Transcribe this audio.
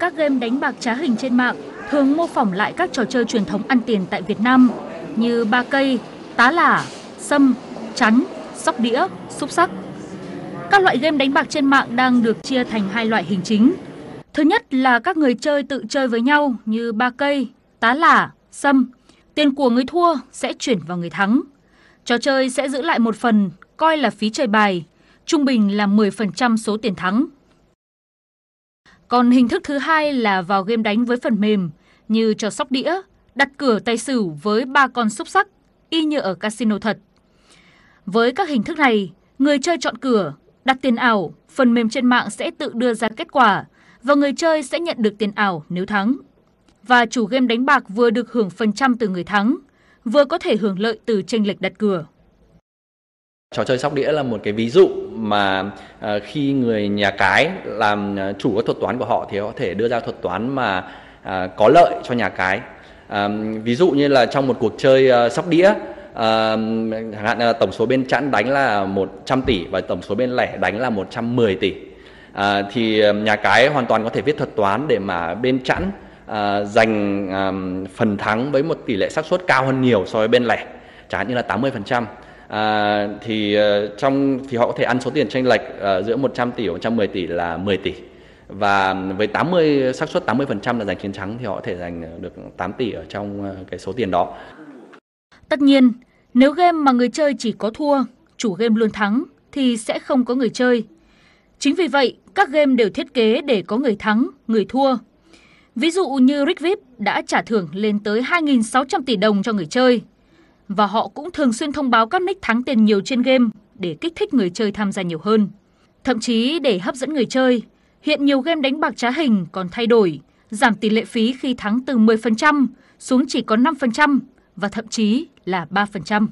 các game đánh bạc trá hình trên mạng thường mô phỏng lại các trò chơi truyền thống ăn tiền tại Việt Nam như ba cây, tá lả, sâm, chắn, sóc đĩa, xúc sắc. Các loại game đánh bạc trên mạng đang được chia thành hai loại hình chính. Thứ nhất là các người chơi tự chơi với nhau như ba cây, tá lả, sâm. Tiền của người thua sẽ chuyển vào người thắng. Trò chơi sẽ giữ lại một phần coi là phí chơi bài, trung bình là 10% số tiền thắng. Còn hình thức thứ hai là vào game đánh với phần mềm như trò sóc đĩa, đặt cửa tay xỉu với ba con xúc sắc, y như ở casino thật. Với các hình thức này, người chơi chọn cửa, đặt tiền ảo, phần mềm trên mạng sẽ tự đưa ra kết quả và người chơi sẽ nhận được tiền ảo nếu thắng. Và chủ game đánh bạc vừa được hưởng phần trăm từ người thắng, vừa có thể hưởng lợi từ tranh lệch đặt cửa. Trò chơi sóc đĩa là một cái ví dụ mà ờ, khi người nhà cái làm ờ, chủ các thuật toán của họ thì họ có thể đưa ra thuật toán mà ờ, có lợi cho nhà cái. Ví dụ như là trong một cuộc chơi sóc đĩa chẳng hạn là tổng số bên chẵn đánh là 100 tỷ và tổng số bên lẻ đánh là 110 tỷ. À, thì nhà cái hoàn toàn có thể viết thuật toán để mà bên chẵn à, giành à, phần thắng với một tỷ lệ xác suất cao hơn nhiều so với bên lẻ, chẳng hạn như là 80% à, thì uh, trong thì họ có thể ăn số tiền tranh lệch uh, giữa 100 tỷ và 110 tỷ là 10 tỷ và với 80 xác suất 80% là giành chiến thắng thì họ có thể giành được 8 tỷ ở trong ờ, cái số tiền đó. Tất nhiên, nếu game mà người chơi chỉ có thua, chủ game luôn thắng thì sẽ không có người chơi. Chính vì vậy, các game đều thiết kế để có người thắng, người thua. Ví dụ như Rick VIP đã trả thưởng lên tới 2.600 tỷ đồng cho người chơi và họ cũng thường xuyên thông báo các nick thắng tiền nhiều trên game để kích thích người chơi tham gia nhiều hơn. Thậm chí để hấp dẫn người chơi, hiện nhiều game đánh bạc trá hình còn thay đổi, giảm tỷ lệ phí khi thắng từ 10% xuống chỉ có 5% và thậm chí là 3%.